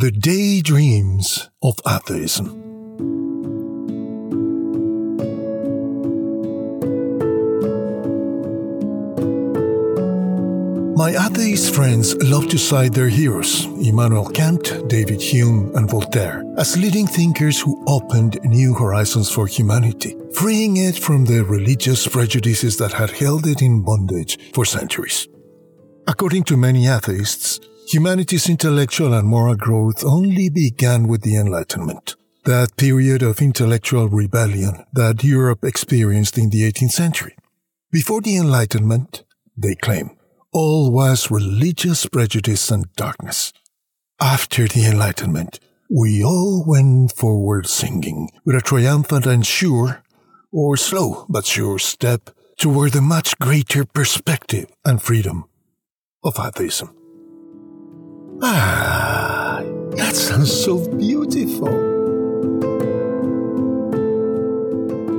The Daydreams of Atheism. My atheist friends love to cite their heroes, Immanuel Kant, David Hume, and Voltaire, as leading thinkers who opened new horizons for humanity, freeing it from the religious prejudices that had held it in bondage for centuries. According to many atheists, humanity's intellectual and moral growth only began with the Enlightenment, that period of intellectual rebellion that Europe experienced in the 18th century. Before the Enlightenment, they claim, all was religious prejudice and darkness. After the Enlightenment, we all went forward singing with a triumphant and sure, or slow but sure step toward the much greater perspective and freedom of atheism. Ah, that sounds so beautiful.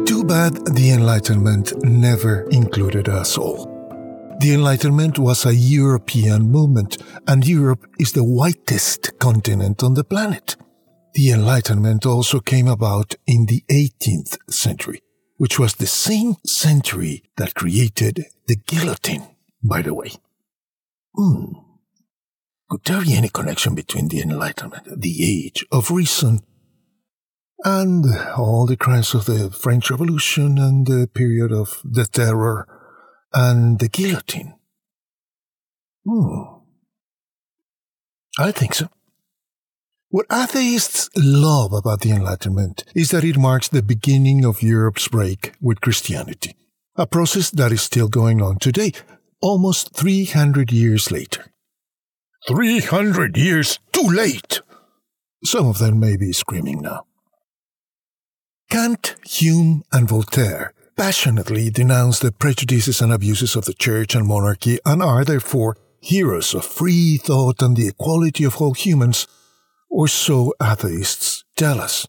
Too bad the Enlightenment never included us all. The Enlightenment was a European movement, and Europe is the whitest continent on the planet. The Enlightenment also came about in the 18th century, which was the same century that created the guillotine, by the way. Hmm. Could there be any connection between the Enlightenment, the age of reason, and all the crimes of the French Revolution and the period of the terror and the guillotine. Hmm. I think so. What atheists love about the Enlightenment is that it marks the beginning of Europe's break with Christianity, a process that is still going on today, almost 300 years later. 300 years too late! Some of them may be screaming now. Kant, Hume, and Voltaire passionately denounce the prejudices and abuses of the church and monarchy and are therefore heroes of free thought and the equality of all humans, or so atheists tell us.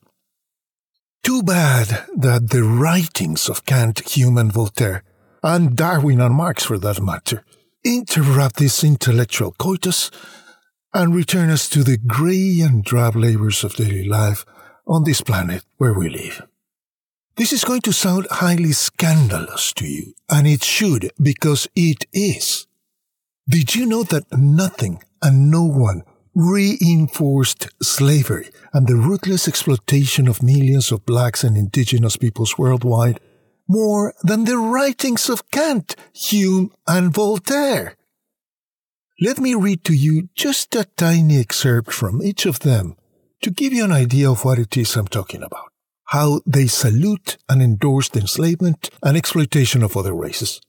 Too bad that the writings of Kant, Hume, and Voltaire, and Darwin and Marx for that matter, interrupt this intellectual coitus and return us to the grey and drab labors of daily life on this planet where we live. This is going to sound highly scandalous to you, and it should because it is. Did you know that nothing and no one reinforced slavery and the ruthless exploitation of millions of blacks and indigenous peoples worldwide more than the writings of Kant, Hume, and Voltaire? Let me read to you just a tiny excerpt from each of them to give you an idea of what it is I'm talking about how they salute and endorse the enslavement and exploitation of other races.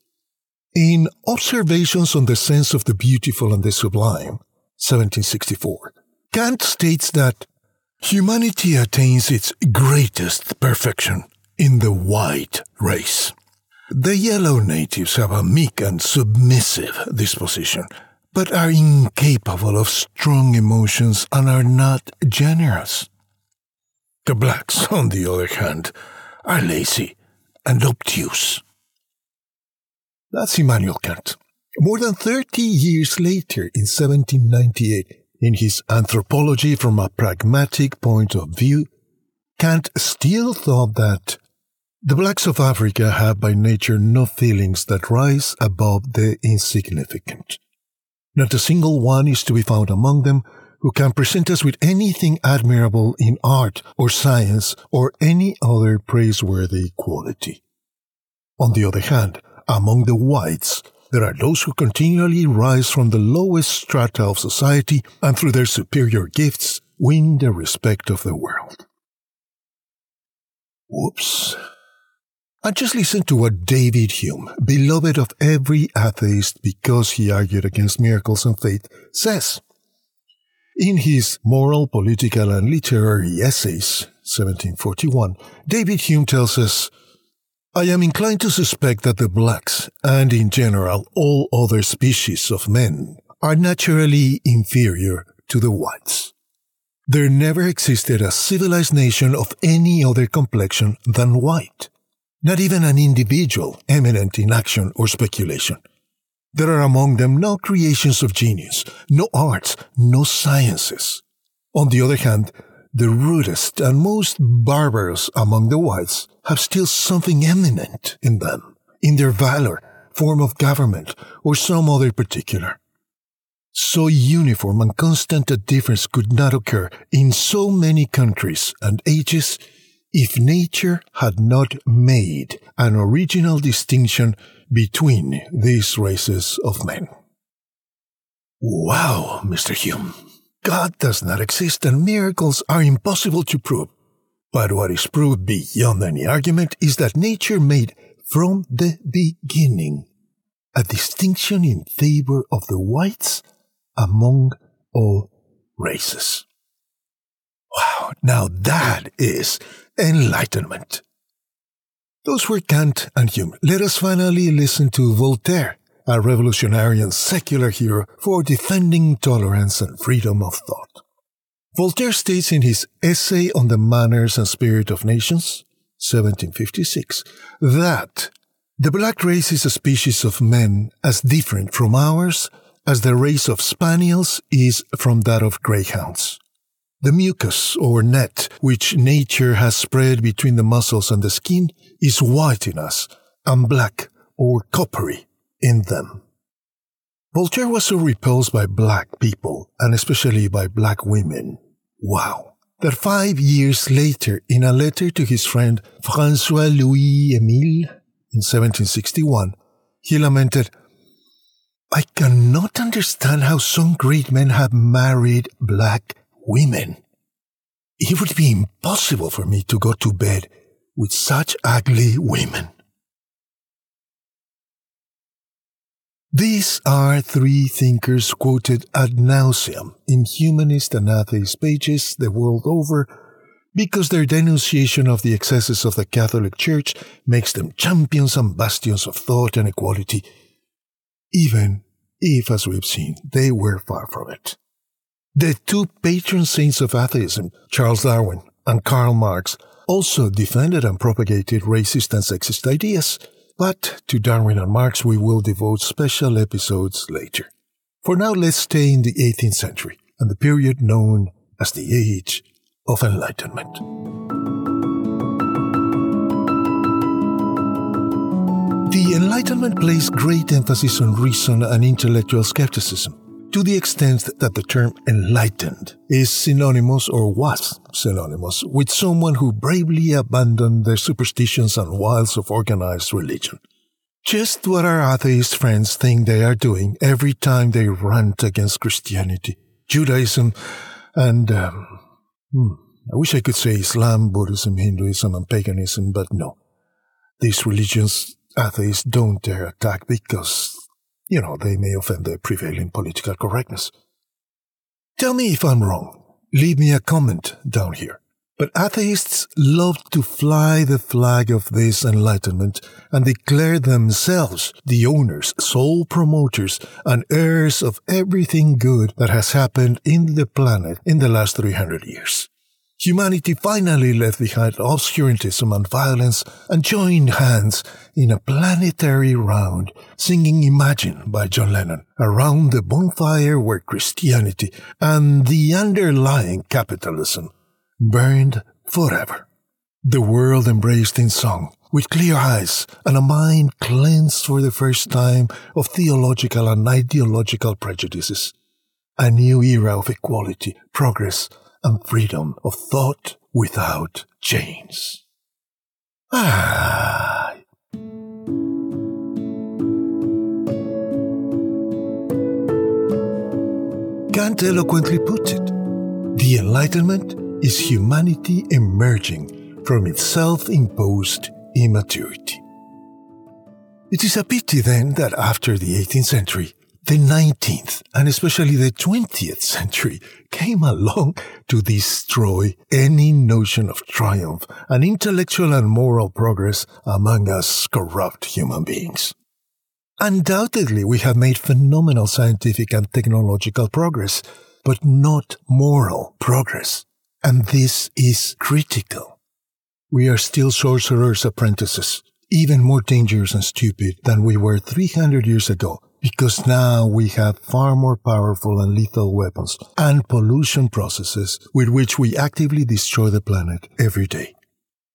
In Observations on the Sense of the Beautiful and the Sublime, 1764, Kant states that humanity attains its greatest perfection in the white race. The yellow natives have a meek and submissive disposition, but are incapable of strong emotions and are not generous. The blacks, on the other hand, are lazy and obtuse. That's Immanuel Kant. More than 30 years later, in 1798, in his Anthropology from a Pragmatic Point of View, Kant still thought that the blacks of Africa have by nature no feelings that rise above the insignificant. Not a single one is to be found among them who can present us with anything admirable in art or science or any other praiseworthy quality. On the other hand, among the whites, there are those who continually rise from the lowest strata of society and through their superior gifts win the respect of the world. Whoops. And just listen to what David Hume, beloved of every atheist because he argued against miracles and faith, says. In his Moral, Political, and Literary Essays, 1741, David Hume tells us, I am inclined to suspect that the blacks, and in general all other species of men, are naturally inferior to the whites. There never existed a civilized nation of any other complexion than white, not even an individual eminent in action or speculation. There are among them no creations of genius, no arts, no sciences. On the other hand, the rudest and most barbarous among the whites have still something eminent in them, in their valor, form of government, or some other particular. So uniform and constant a difference could not occur in so many countries and ages if nature had not made an original distinction between these races of men. Wow, Mr. Hume. God does not exist and miracles are impossible to prove. But what is proved beyond any argument is that nature made from the beginning a distinction in favor of the whites among all races. Wow, now that is enlightenment. Those were Kant and Hume. Let us finally listen to Voltaire a revolutionary and secular hero for defending tolerance and freedom of thought. Voltaire states in his Essay on the Manners and Spirit of Nations, 1756, that the black race is a species of men as different from ours as the race of spaniels is from that of greyhounds. The mucus or net which nature has spread between the muscles and the skin is white in us and black or coppery in them. Voltaire was so repulsed by black people, and especially by black women, wow, that five years later, in a letter to his friend Francois Louis Emile in 1761, he lamented, I cannot understand how some great men have married black women. It would be impossible for me to go to bed with such ugly women. These are three thinkers quoted ad nauseam in humanist and atheist pages the world over because their denunciation of the excesses of the Catholic Church makes them champions and bastions of thought and equality, even if, as we've seen, they were far from it. The two patron saints of atheism, Charles Darwin and Karl Marx, also defended and propagated racist and sexist ideas but to Darwin and Marx we will devote special episodes later. For now, let's stay in the 18th century and the period known as the Age of Enlightenment. The Enlightenment placed great emphasis on reason and intellectual skepticism to the extent that the term enlightened is synonymous or was synonymous with someone who bravely abandoned the superstitions and wiles of organized religion. Just what our atheist friends think they are doing every time they rant against Christianity, Judaism, and, um, hmm, I wish I could say Islam, Buddhism, Hinduism, and paganism, but no. These religions atheists don't dare attack because you know, they may offend the prevailing political correctness. Tell me if I'm wrong. Leave me a comment down here. But atheists love to fly the flag of this enlightenment and declare themselves the owners, sole promoters, and heirs of everything good that has happened in the planet in the last 300 years humanity finally left behind obscurantism and violence and joined hands in a planetary round, singing Imagine by John Lennon, around the bonfire where Christianity and the underlying capitalism burned forever. The world embraced in song, with clear eyes and a mind cleansed for the first time of theological and ideological prejudices. A new era of equality, progress, and freedom of thought without chains. Ah. Kant eloquently put it the Enlightenment is humanity emerging from its self imposed immaturity. It is a pity then that after the 18th century, the 19th and especially the 20th century came along to destroy any notion of triumph and intellectual and moral progress among us corrupt human beings. Undoubtedly, we have made phenomenal scientific and technological progress, but not moral progress. And this is critical. We are still sorcerers' apprentices, even more dangerous and stupid than we were 300 years ago because now we have far more powerful and lethal weapons and pollution processes with which we actively destroy the planet every day.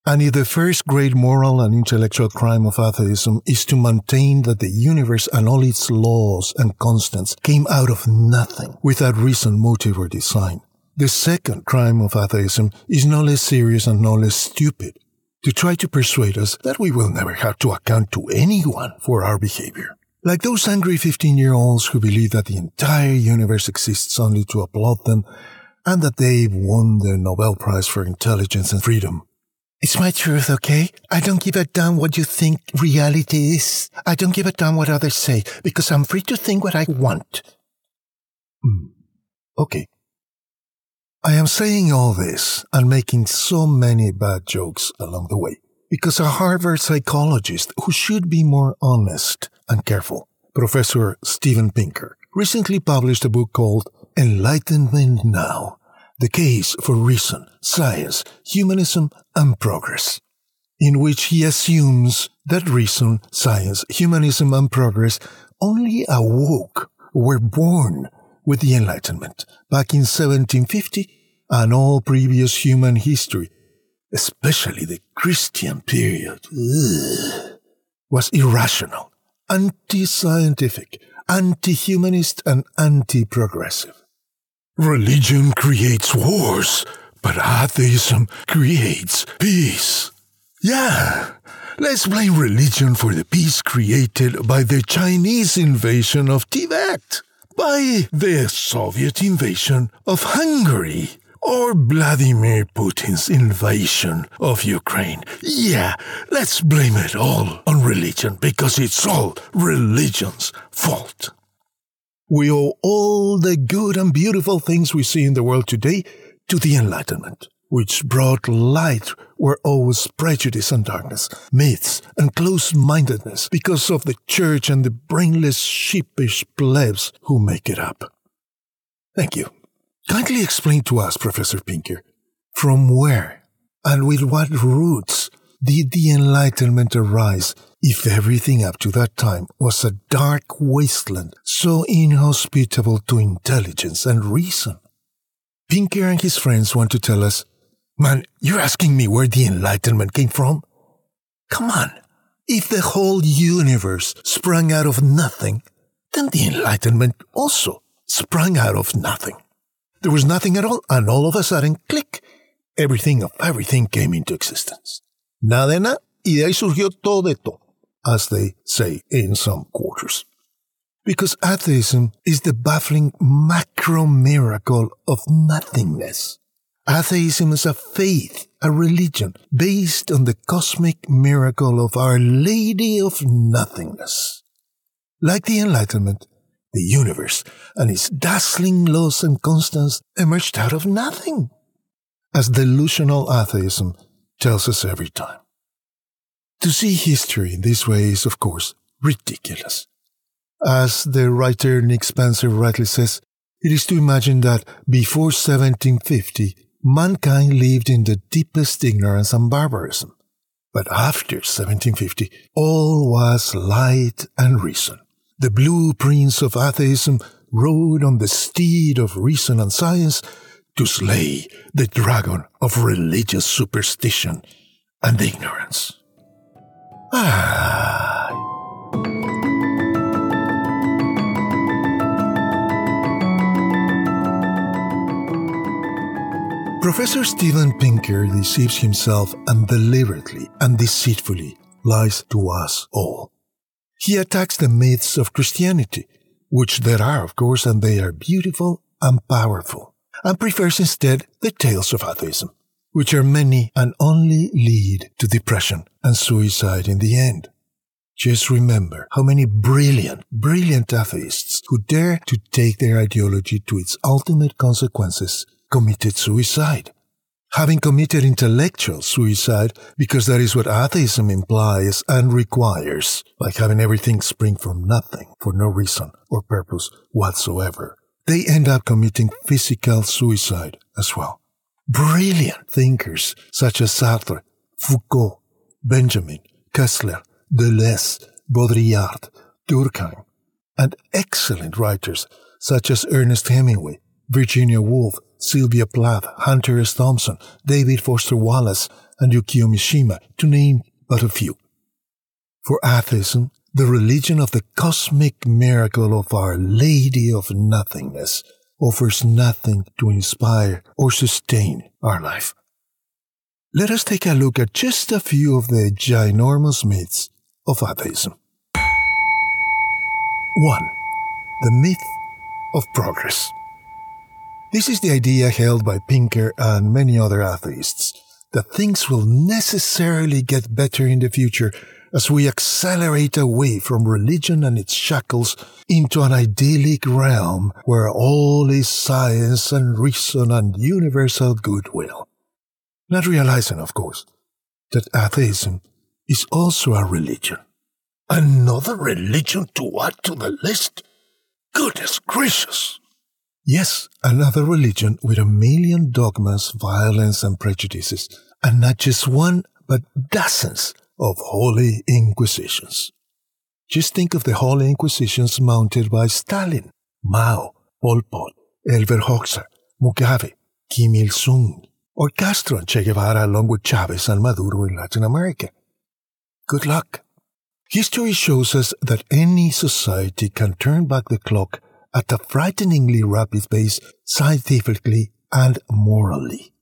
And if the first great moral and intellectual crime of atheism is to maintain that the universe and all its laws and constants came out of nothing without reason, motive, or design, the second crime of atheism is no less serious and no less stupid to try to persuade us that we will never have to account to anyone for our behavior. Like those angry 15 year olds who believe that the entire universe exists only to applaud them and that they've won the Nobel Prize for Intelligence and Freedom. It's my truth, okay? I don't give a damn what you think reality is. I don't give a damn what others say because I'm free to think what I want. Hmm. Okay. I am saying all this and making so many bad jokes along the way because a Harvard psychologist who should be more honest and careful, Professor Steven Pinker, recently published a book called Enlightenment Now The Case for Reason, Science, Humanism, and Progress, in which he assumes that reason, science, humanism, and progress only awoke, were born with the Enlightenment back in 1750 and all previous human history, especially the Christian period, ugh, was irrational anti-scientific, anti-humanist, and anti-progressive. Religion creates wars, but atheism creates peace. Yeah, let's blame religion for the peace created by the Chinese invasion of Tibet, by the Soviet invasion of Hungary, or Vladimir Putin's invasion of Ukraine. Yeah, let's blame it all on religion because it's all religion's fault. We owe all the good and beautiful things we see in the world today to the Enlightenment, which brought light where all was prejudice and darkness, myths and close-mindedness because of the church and the brainless sheepish plebs who make it up. Thank you. Kindly explain to us, Professor Pinker, from where and with what roots did the Enlightenment arise if everything up to that time was a dark wasteland so inhospitable to intelligence and reason? Pinker and his friends want to tell us, Man, you're asking me where the Enlightenment came from? Come on. If the whole universe sprang out of nothing, then the Enlightenment also sprang out of nothing. There was nothing at all, and all of a sudden, click, everything of everything came into existence. Nada de nada, y de ahí surgió todo de todo, as they say in some quarters. Because atheism is the baffling macro miracle of nothingness. Atheism is a faith, a religion, based on the cosmic miracle of Our Lady of Nothingness. Like the Enlightenment, the universe and its dazzling laws and constants emerged out of nothing, as delusional atheism tells us every time. To see history in this way is, of course, ridiculous. As the writer Nick Spencer rightly says, it is to imagine that before 1750, mankind lived in the deepest ignorance and barbarism. But after 1750, all was light and reason. The blue prince of atheism rode on the steed of reason and science to slay the dragon of religious superstition and ignorance. Ah. Professor Steven Pinker deceives himself and deliberately and deceitfully lies to us all. He attacks the myths of Christianity, which there are, of course, and they are beautiful and powerful, and prefers instead the tales of atheism, which are many and only lead to depression and suicide in the end. Just remember how many brilliant, brilliant atheists who dare to take their ideology to its ultimate consequences committed suicide having committed intellectual suicide because that is what atheism implies and requires, like having everything spring from nothing for no reason or purpose whatsoever. They end up committing physical suicide as well. Brilliant thinkers such as Sartre, Foucault, Benjamin, Koestler, Deleuze, Baudrillard, Durkheim, and excellent writers such as Ernest Hemingway, Virginia Woolf, Sylvia Plath, Hunter S. Thompson, David Foster Wallace, and Yukio Mishima, to name but a few. For atheism, the religion of the cosmic miracle of Our Lady of Nothingness offers nothing to inspire or sustain our life. Let us take a look at just a few of the ginormous myths of atheism. 1. The myth of progress. This is the idea held by Pinker and many other atheists that things will necessarily get better in the future as we accelerate away from religion and its shackles into an idyllic realm where all is science and reason and universal goodwill. Not realizing, of course, that atheism is also a religion. Another religion to add to the list? Goodness gracious! Yes, another religion with a million dogmas, violence, and prejudices, and not just one, but dozens of holy inquisitions. Just think of the holy inquisitions mounted by Stalin, Mao, Pol Pot, Enver Hoxha, Mugabe, Kim Il sung, or Castro and Che Guevara along with Chavez and Maduro in Latin America. Good luck. History shows us that any society can turn back the clock at a frighteningly rapid pace scientifically and morally.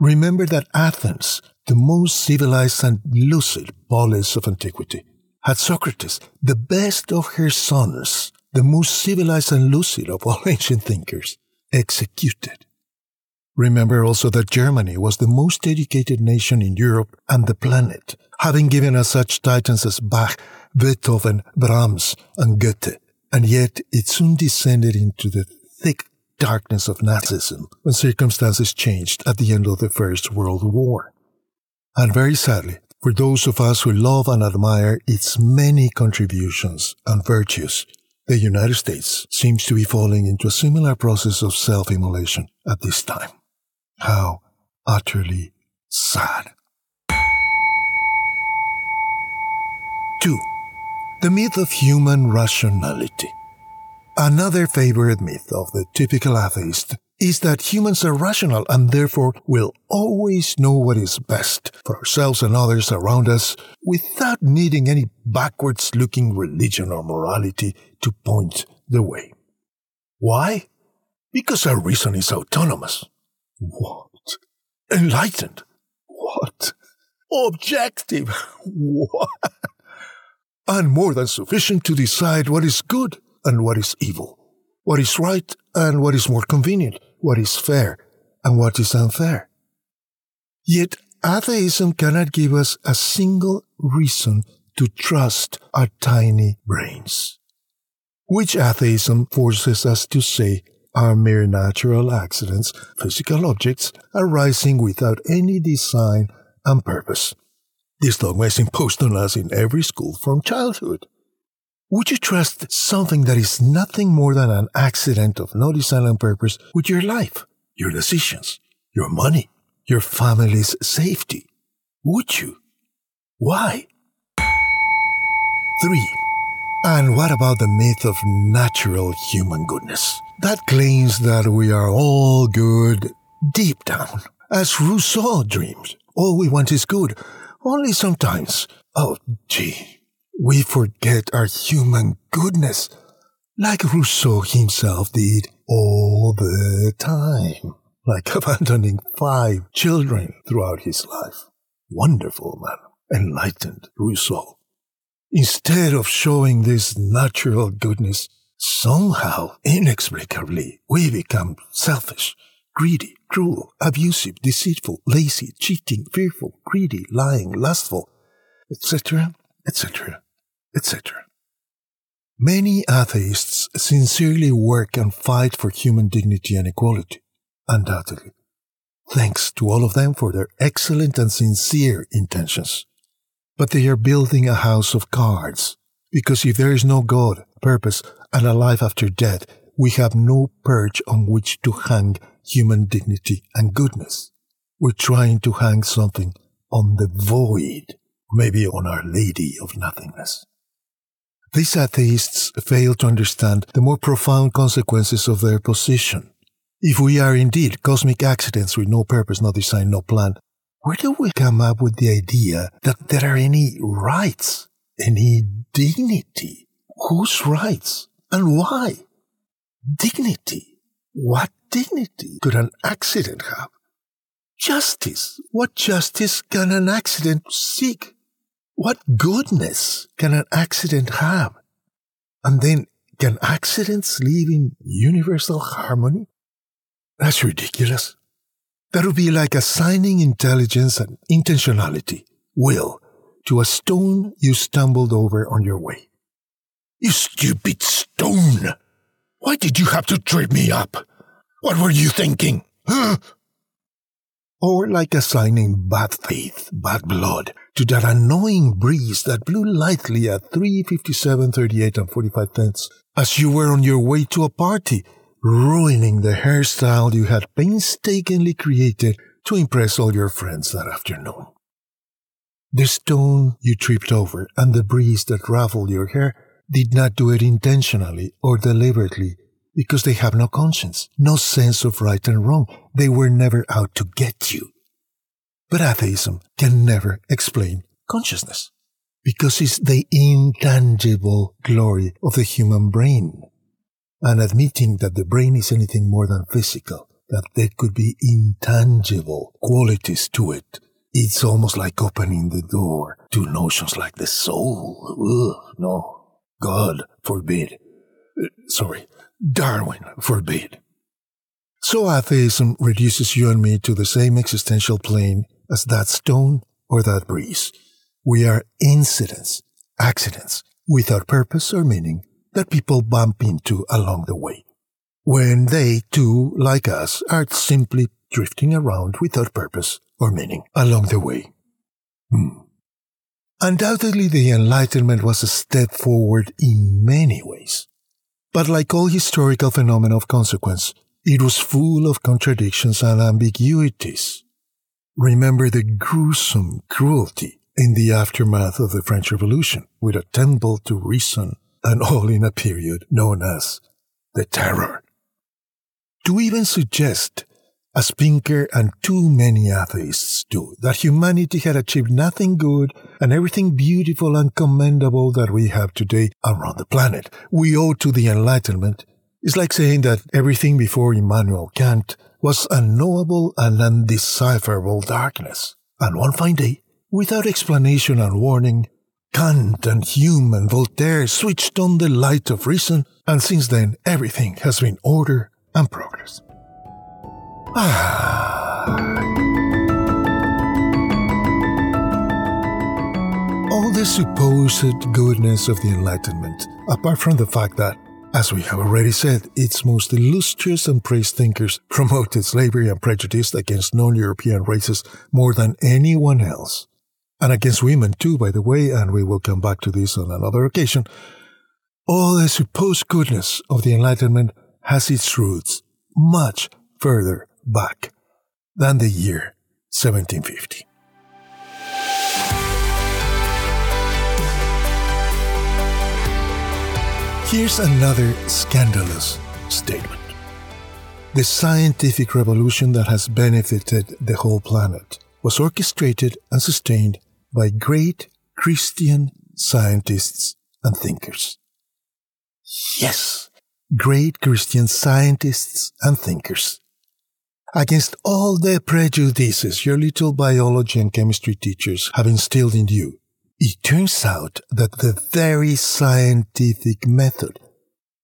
Remember that Athens, the most civilized and lucid polis of antiquity, had Socrates, the best of her sons, the most civilized and lucid of all ancient thinkers, executed. Remember also that Germany was the most educated nation in Europe and the planet, having given us such titans as Bach, Beethoven, Brahms, and Goethe, and yet it soon descended into the thick darkness of Nazism when circumstances changed at the end of the First World War. And very sadly, for those of us who love and admire its many contributions and virtues, the United States seems to be falling into a similar process of self-immolation at this time. How utterly sad. The myth of human rationality. Another favorite myth of the typical atheist is that humans are rational and therefore will always know what is best for ourselves and others around us without needing any backwards looking religion or morality to point the way. Why? Because our reason is autonomous. What? Enlightened? What? Objective? What? And more than sufficient to decide what is good and what is evil, what is right and what is more convenient, what is fair and what is unfair. Yet atheism cannot give us a single reason to trust our tiny brains, which atheism forces us to say are mere natural accidents, physical objects arising without any design and purpose. This dogma is imposed on us in every school from childhood. Would you trust something that is nothing more than an accident of no design and purpose with your life, your decisions, your money, your family's safety? Would you? Why? 3. And what about the myth of natural human goodness? That claims that we are all good deep down. As Rousseau dreamed, all we want is good, only sometimes. Oh, gee, we forget our human goodness, like Rousseau himself did all the time, like abandoning five children throughout his life. Wonderful man, enlightened Rousseau. Instead of showing this natural goodness, somehow, inexplicably, we become selfish, greedy, cruel, abusive, deceitful, lazy, cheating, fearful, greedy, lying, lustful, etc., etc etc. Many atheists sincerely work and fight for human dignity and equality, undoubtedly. Thanks to all of them for their excellent and sincere intentions. But they are building a house of cards, because if there is no God, purpose, and a life after death, we have no perch on which to hang human dignity and goodness. We're trying to hang something on the void, maybe on Our Lady of Nothingness. These atheists fail to understand the more profound consequences of their position. If we are indeed cosmic accidents with no purpose, no design, no plan, where do we come up with the idea that there are any rights, any dignity? Whose rights and why? Dignity. What dignity could an accident have? Justice. What justice can an accident seek? What goodness can an accident have? And then, can accidents live in universal harmony? That's ridiculous. That would be like assigning intelligence and intentionality, will, to a stone you stumbled over on your way. You stupid stone! Why did you have to trip me up? What were you thinking? Or oh, like assigning bad faith, bad blood, to that annoying breeze that blew lightly at 3.57, 38 and 45 cents as you were on your way to a party ruining the hairstyle you had painstakingly created to impress all your friends that afternoon. The stone you tripped over and the breeze that ruffled your hair did not do it intentionally or deliberately because they have no conscience, no sense of right and wrong. They were never out to get you. But atheism can never explain consciousness because it's the intangible glory of the human brain and admitting that the brain is anything more than physical, that there could be intangible qualities to it. It's almost like opening the door to notions like the soul. Ugh, no. God forbid. Sorry, Darwin forbid. So atheism reduces you and me to the same existential plane as that stone or that breeze. We are incidents, accidents, without purpose or meaning, that people bump into along the way. When they, too, like us, are simply drifting around without purpose or meaning along the way. Hmm. Undoubtedly, the Enlightenment was a step forward in many ways. But like all historical phenomena of consequence, it was full of contradictions and ambiguities. Remember the gruesome cruelty in the aftermath of the French Revolution, with a temple to reason and all in a period known as the Terror. To even suggest, as Pinker and too many atheists do, that humanity had achieved nothing good and everything beautiful and commendable that we have today around the planet we owe to the Enlightenment It's like saying that everything before Immanuel Kant was unknowable and undecipherable darkness. And one fine day, without explanation and warning, Kant and Hume and Voltaire switched on the light of reason, and since then everything has been order and progress. All the supposed goodness of the Enlightenment, apart from the fact that, as we have already said, its most illustrious and praised thinkers promoted slavery and prejudice against non European races more than anyone else, and against women too, by the way, and we will come back to this on another occasion, all the supposed goodness of the Enlightenment has its roots much further back than the year 1750. Here's another scandalous statement. The scientific revolution that has benefited the whole planet was orchestrated and sustained by great Christian scientists and thinkers. Yes, great Christian scientists and thinkers. Against all the prejudices your little biology and chemistry teachers have instilled in you, it turns out that the very scientific method,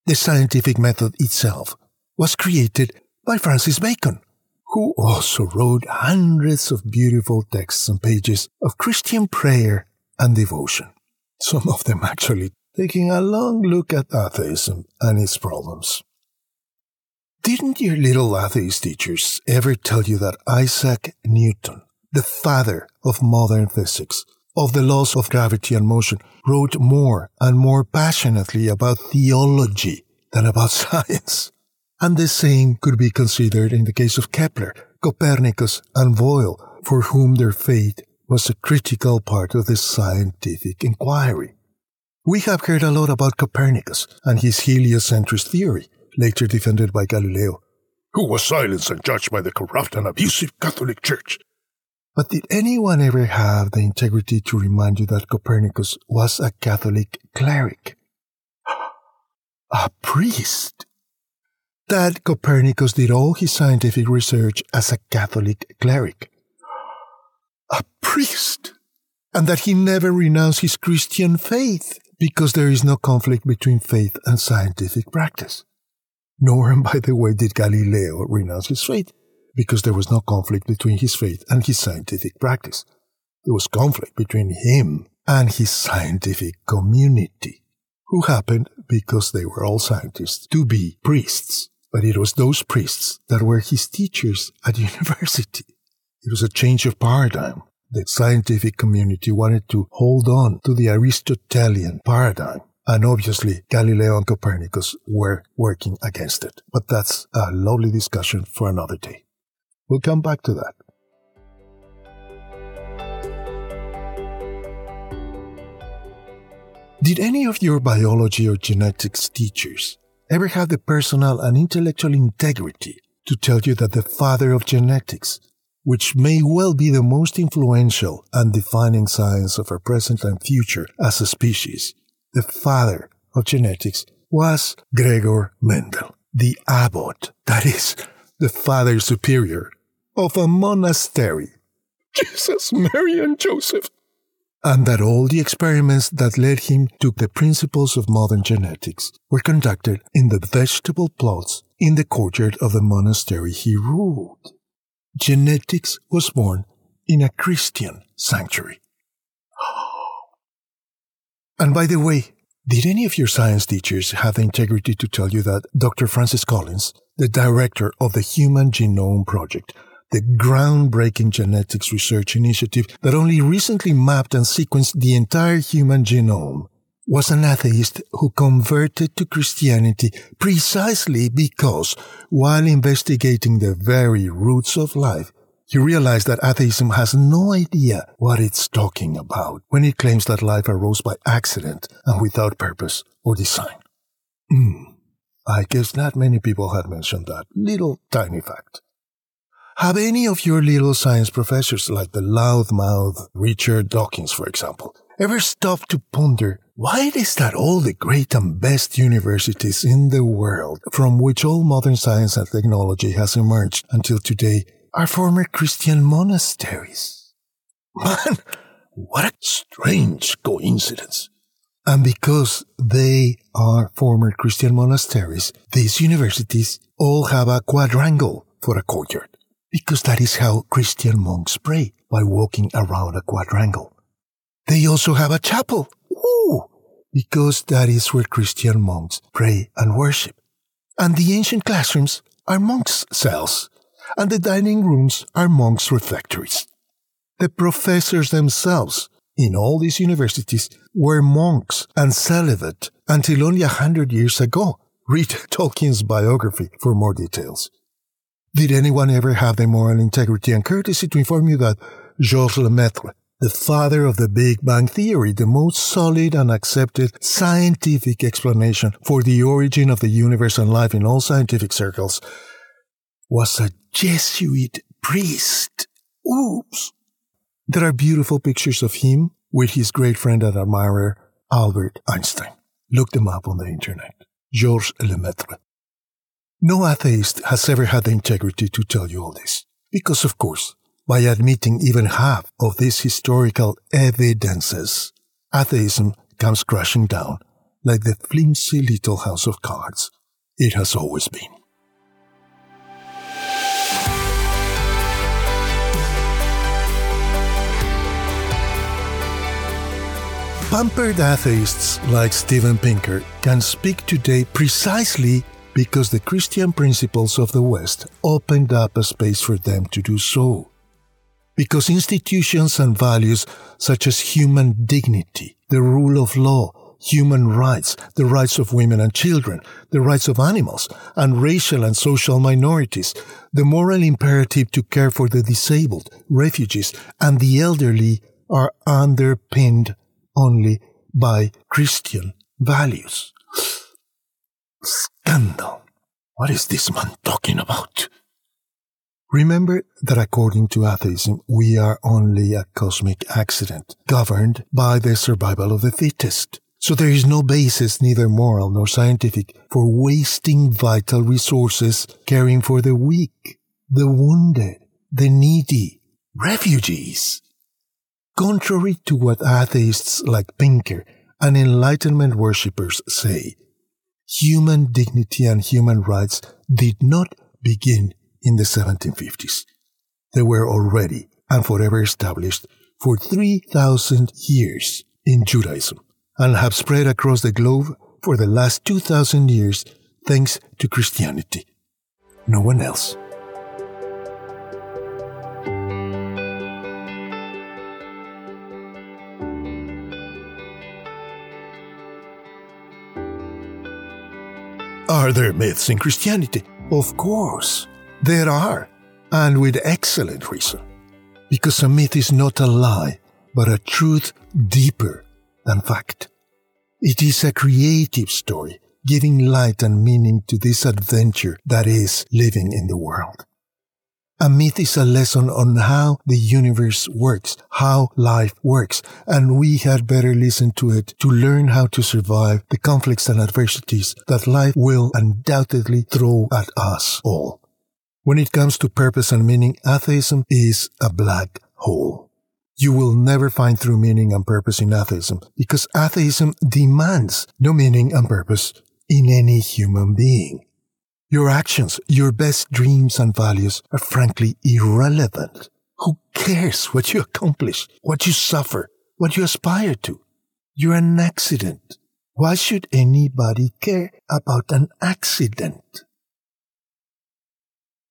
the scientific method itself, was created by Francis Bacon who also wrote hundreds of beautiful texts and pages of Christian prayer and devotion, some of them actually taking a long look at atheism and its problems. Didn't your little atheist teachers ever tell you that Isaac Newton, the father of modern physics, of the laws of gravity and motion, wrote more and more passionately about theology than about science? and the same could be considered in the case of Kepler, Copernicus, and Boyle, for whom their faith was a critical part of the scientific inquiry. We have heard a lot about Copernicus and his heliocentrist theory, later defended by Galileo, who was silenced and judged by the corrupt and abusive Catholic Church. But did anyone ever have the integrity to remind you that Copernicus was a Catholic cleric? a priest? That Copernicus did all his scientific research as a Catholic cleric? A priest? And that he never renounced his Christian faith? because there is no conflict between faith and scientific practice. Nor, by the way, did Galileo renounce his faith, because there was no conflict between his faith and his scientific practice. There was conflict between him and his scientific community, who happened, because they were all scientists, to be priests. But it was those priests that were his teachers at university. It was a change of paradigm the scientific community wanted to hold on to the Aristotelian paradigm. And obviously, Galileo and Copernicus were working against it. But that's a lovely discussion for another day. We'll come back to that. Did any of your biology or genetics teachers ever have the personal and intellectual integrity to tell you that the father of genetics which may well be the most influential and defining science of our present and future as a species, the father of genetics, was Gregor Mendel, the abbot, that is, the father superior of a monastery. Jesus, Mary, and Joseph. And that all the experiments that led him to the principles of modern genetics were conducted in the vegetable plots in the courtyard of the monastery he ruled genetics was born in a Christian sanctuary. And by the way, did any of your science teachers have the integrity to tell you that Dr. Francis Collins, the director of the Human Genome Project, the groundbreaking genetics research initiative that only recently mapped and sequenced the entire human genome, was an atheist who converted to Christianity precisely because, while investigating the very roots of life, he realized that atheism has no idea what it's talking about when it claims that life arose by accident and without purpose or design. Hmm. I guess not many people had mentioned that little tiny fact. Have any of your little science professors, like the loudmouth Richard Dawkins, for example, ever stopped to ponder why it is that all the great and best universities in the world from which all modern science and technology has emerged until today are former Christian monasteries? Man, what a strange coincidence. And because they are former Christian monasteries, these universities all have a quadrangle for a courtyard. Because that is how Christian monks pray, by walking around a quadrangle. They also have a chapel. Ooh, because that is where Christian monks pray and worship. And the ancient classrooms are monks' cells, and the dining rooms are monks' refectories. The professors themselves in all these universities were monks and celibate until only a hundred years ago. Read Tolkien's biography for more details. Did anyone ever have the moral integrity and courtesy to inform you that Georges Lemaitre, the father of the Big Bang Theory, the most solid and accepted scientific explanation for the origin of the universe and life in all scientific circles, was a Jesuit priest. Oops. There are beautiful pictures of him with his great friend and admirer, Albert Einstein. Look them up on the internet. Georges Lemaitre. No atheist has ever had the integrity to tell you all this. Because, of course, by admitting even half of these historical evidences, atheism comes crashing down like the flimsy little house of cards it has always been. Pampered atheists like Steven Pinker can speak today precisely because the Christian principles of the West opened up a space for them to do so. Because institutions and values such as human dignity, the rule of law, human rights, the rights of women and children, the rights of animals, and racial and social minorities, the moral imperative to care for the disabled, refugees, and the elderly are underpinned only by Christian values. Scandal. What is this man talking about? Remember that according to atheism, we are only a cosmic accident, governed by the survival of the fittest. So there is no basis, neither moral nor scientific, for wasting vital resources caring for the weak, the wounded, the needy, refugees. Contrary to what atheists like Pinker and Enlightenment worshippers say, human dignity and human rights did not begin in the 1750s. They were already and forever established for 3,000 years in Judaism and have spread across the globe for the last 2,000 years thanks to Christianity. No one else. Are there myths in Christianity? Of course, there are, and with excellent reason. Because a myth is not a lie, but a truth deeper than fact. It is a creative story, giving light and meaning to this adventure that is living in the world. A myth is a lesson on how the universe works, how life works, and we had better listen to it to learn how to survive the conflicts and adversities that life will undoubtedly throw at us all. When it comes to purpose and meaning, atheism is a black hole. You will never find true meaning and purpose in atheism because atheism demands no meaning and purpose in any human being. Your actions, your best dreams and values are frankly irrelevant. Who cares what you accomplish, what you suffer, what you aspire to? You're an accident. Why should anybody care about an accident?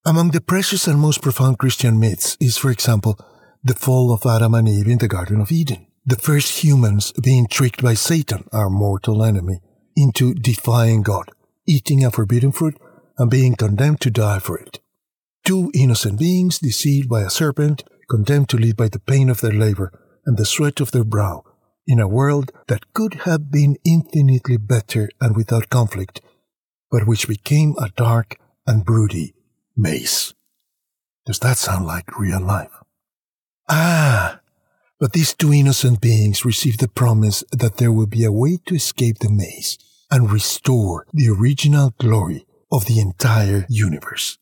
Among the precious and most profound Christian myths is, for example, the fall of Adam and Eve in the Garden of Eden. The first humans being tricked by Satan, our mortal enemy, into defying God, eating a forbidden fruit and being condemned to die for it. Two innocent beings deceived by a serpent, condemned to live by the pain of their labor and the sweat of their brow, in a world that could have been infinitely better and without conflict, but which became a dark and broody maze. Does that sound like real life? Ah! But these two innocent beings received the promise that there will be a way to escape the maze and restore the original glory of the entire universe.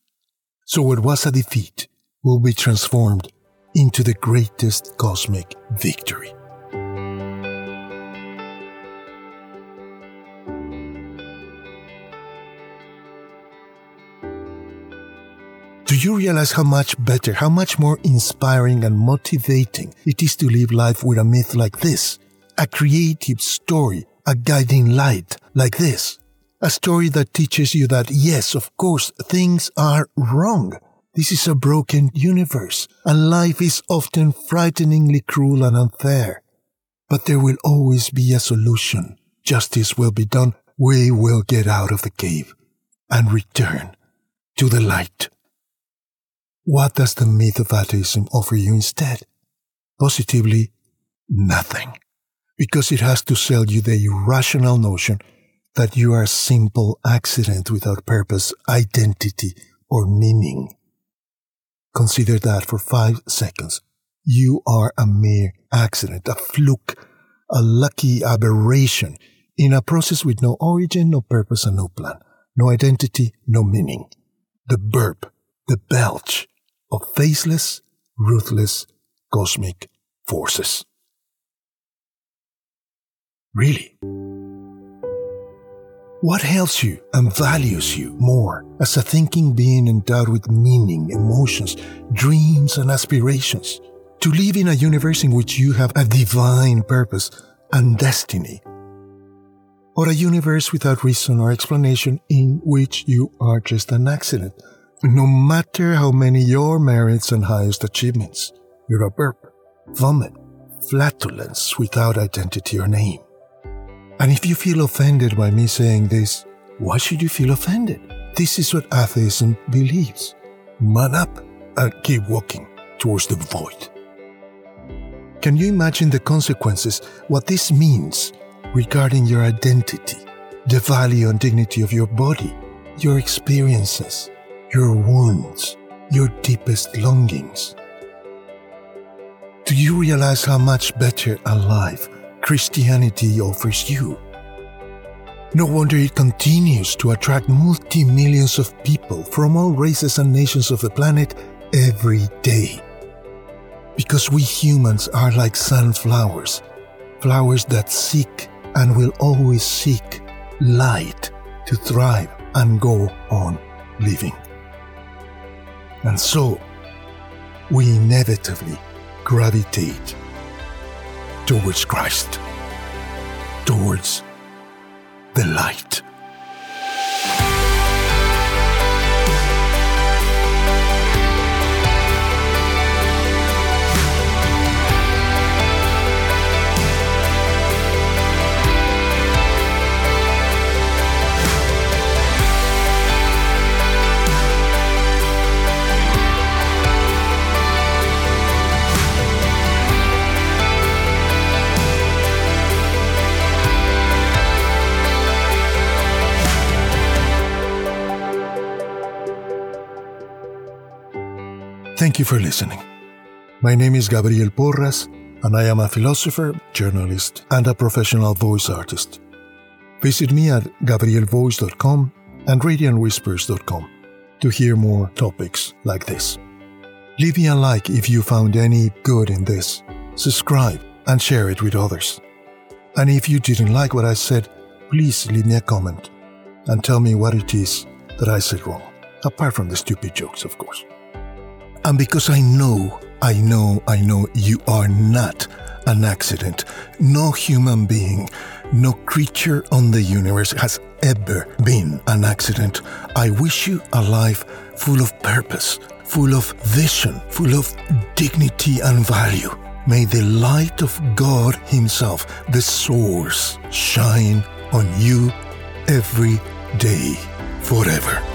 So what was a defeat will be transformed into the greatest cosmic victory. Do you realize how much better, how much more inspiring and motivating it is to live life with a myth like this? A creative story, a guiding light like this? A story that teaches you that, yes, of course, things are wrong. This is a broken universe, and life is often frighteningly cruel and unfair. But there will always be a solution. Justice will be done. We will get out of the cave and return to the light. What does the myth of atheism offer you instead? Positively, nothing. Because it has to sell you the irrational notion that you are a simple accident without purpose, identity, or meaning. Consider that for five seconds. You are a mere accident, a fluke, a lucky aberration in a process with no origin, no purpose, and no plan, no identity, no meaning. The burp, the belch of faceless, ruthless, cosmic forces. Really? What helps you and values you more as a thinking being endowed with meaning, emotions, dreams, and aspirations? To live in a universe in which you have a divine purpose and destiny. Or a universe without reason or explanation in which you are just an accident, no matter how many your merits and highest achievements. You're a burp, vomit, flatulence without identity or name. And if you feel offended by me saying this, why should you feel offended? This is what atheism believes. Man up and keep walking towards the void. Can you imagine the consequences, what this means regarding your identity, the value and dignity of your body, your experiences, your wounds, your deepest longings. Do you realize how much better a life Christianity offers you? No wonder it continues to attract multi millions of people from all races and nations of the planet every day. Because we humans are like sunflowers, flowers that seek and will always seek light to thrive and go on living. And so, we inevitably gravitate towards Christ, towards the light. Thank you for listening. My name is Gabriel Porras, and I am a philosopher, journalist, and a professional voice artist. Visit me at gabrielvoice.com and radiantwhispers.com to hear more topics like this. Leave me a like if you found any good in this. Subscribe and share it with others. And if you didn't like what I said, please leave me a comment and tell me what it is that I said wrong, apart from the stupid jokes, of course. And because I know, I know, I know you are not an accident. No human being, no creature on the universe has ever been an accident. I wish you a life full of purpose, full of vision, full of dignity and value. May the light of God Himself, the source, shine on you every day, forever.